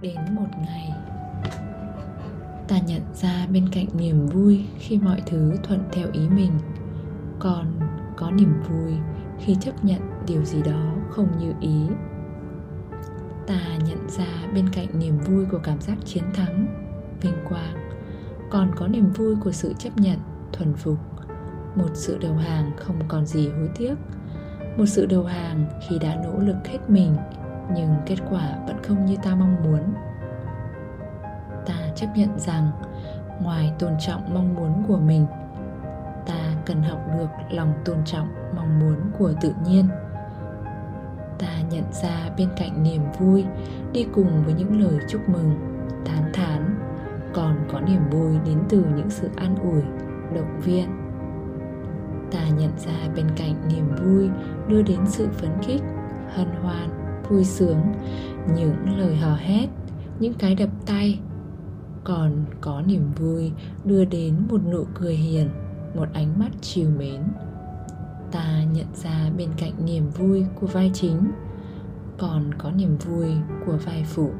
đến một ngày. Ta nhận ra bên cạnh niềm vui khi mọi thứ thuận theo ý mình, còn có niềm vui khi chấp nhận điều gì đó không như ý. Ta nhận ra bên cạnh niềm vui của cảm giác chiến thắng, vinh quang, còn có niềm vui của sự chấp nhận, thuần phục. Một sự đầu hàng không còn gì hối tiếc. Một sự đầu hàng khi đã nỗ lực hết mình nhưng kết quả vẫn không như ta mong muốn. Ta chấp nhận rằng, ngoài tôn trọng mong muốn của mình, ta cần học được lòng tôn trọng mong muốn của tự nhiên. Ta nhận ra bên cạnh niềm vui, đi cùng với những lời chúc mừng, tán thán, còn có niềm vui đến từ những sự an ủi, động viên. Ta nhận ra bên cạnh niềm vui đưa đến sự phấn khích, hân hoan vui sướng. Những lời hò hét, những cái đập tay còn có niềm vui đưa đến một nụ cười hiền, một ánh mắt chiều mến. Ta nhận ra bên cạnh niềm vui của vai chính còn có niềm vui của vai phụ.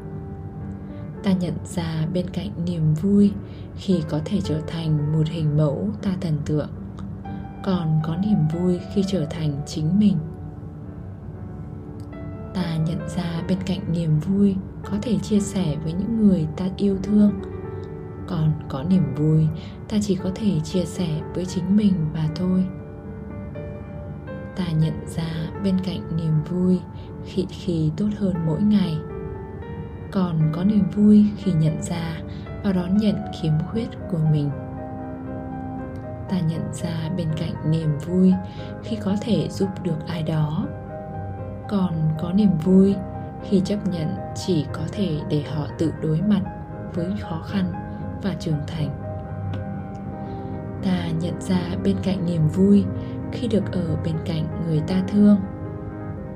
Ta nhận ra bên cạnh niềm vui khi có thể trở thành một hình mẫu ta thần tượng, còn có niềm vui khi trở thành chính mình ta nhận ra bên cạnh niềm vui, có thể chia sẻ với những người ta yêu thương. Còn có niềm vui, ta chỉ có thể chia sẻ với chính mình mà thôi. Ta nhận ra bên cạnh niềm vui khi khi tốt hơn mỗi ngày. Còn có niềm vui khi nhận ra và đón nhận khiếm khuyết của mình. Ta nhận ra bên cạnh niềm vui khi có thể giúp được ai đó còn có niềm vui khi chấp nhận chỉ có thể để họ tự đối mặt với khó khăn và trưởng thành. Ta nhận ra bên cạnh niềm vui khi được ở bên cạnh người ta thương,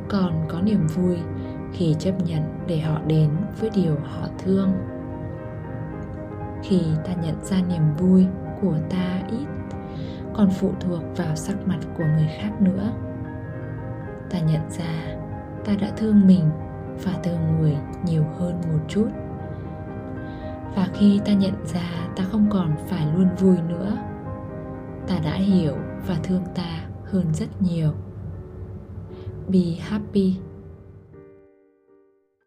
còn có niềm vui khi chấp nhận để họ đến với điều họ thương. Khi ta nhận ra niềm vui của ta ít, còn phụ thuộc vào sắc mặt của người khác nữa, ta nhận ra ta đã thương mình và thương người nhiều hơn một chút. Và khi ta nhận ra ta không còn phải luôn vui nữa, ta đã hiểu và thương ta hơn rất nhiều. Be happy.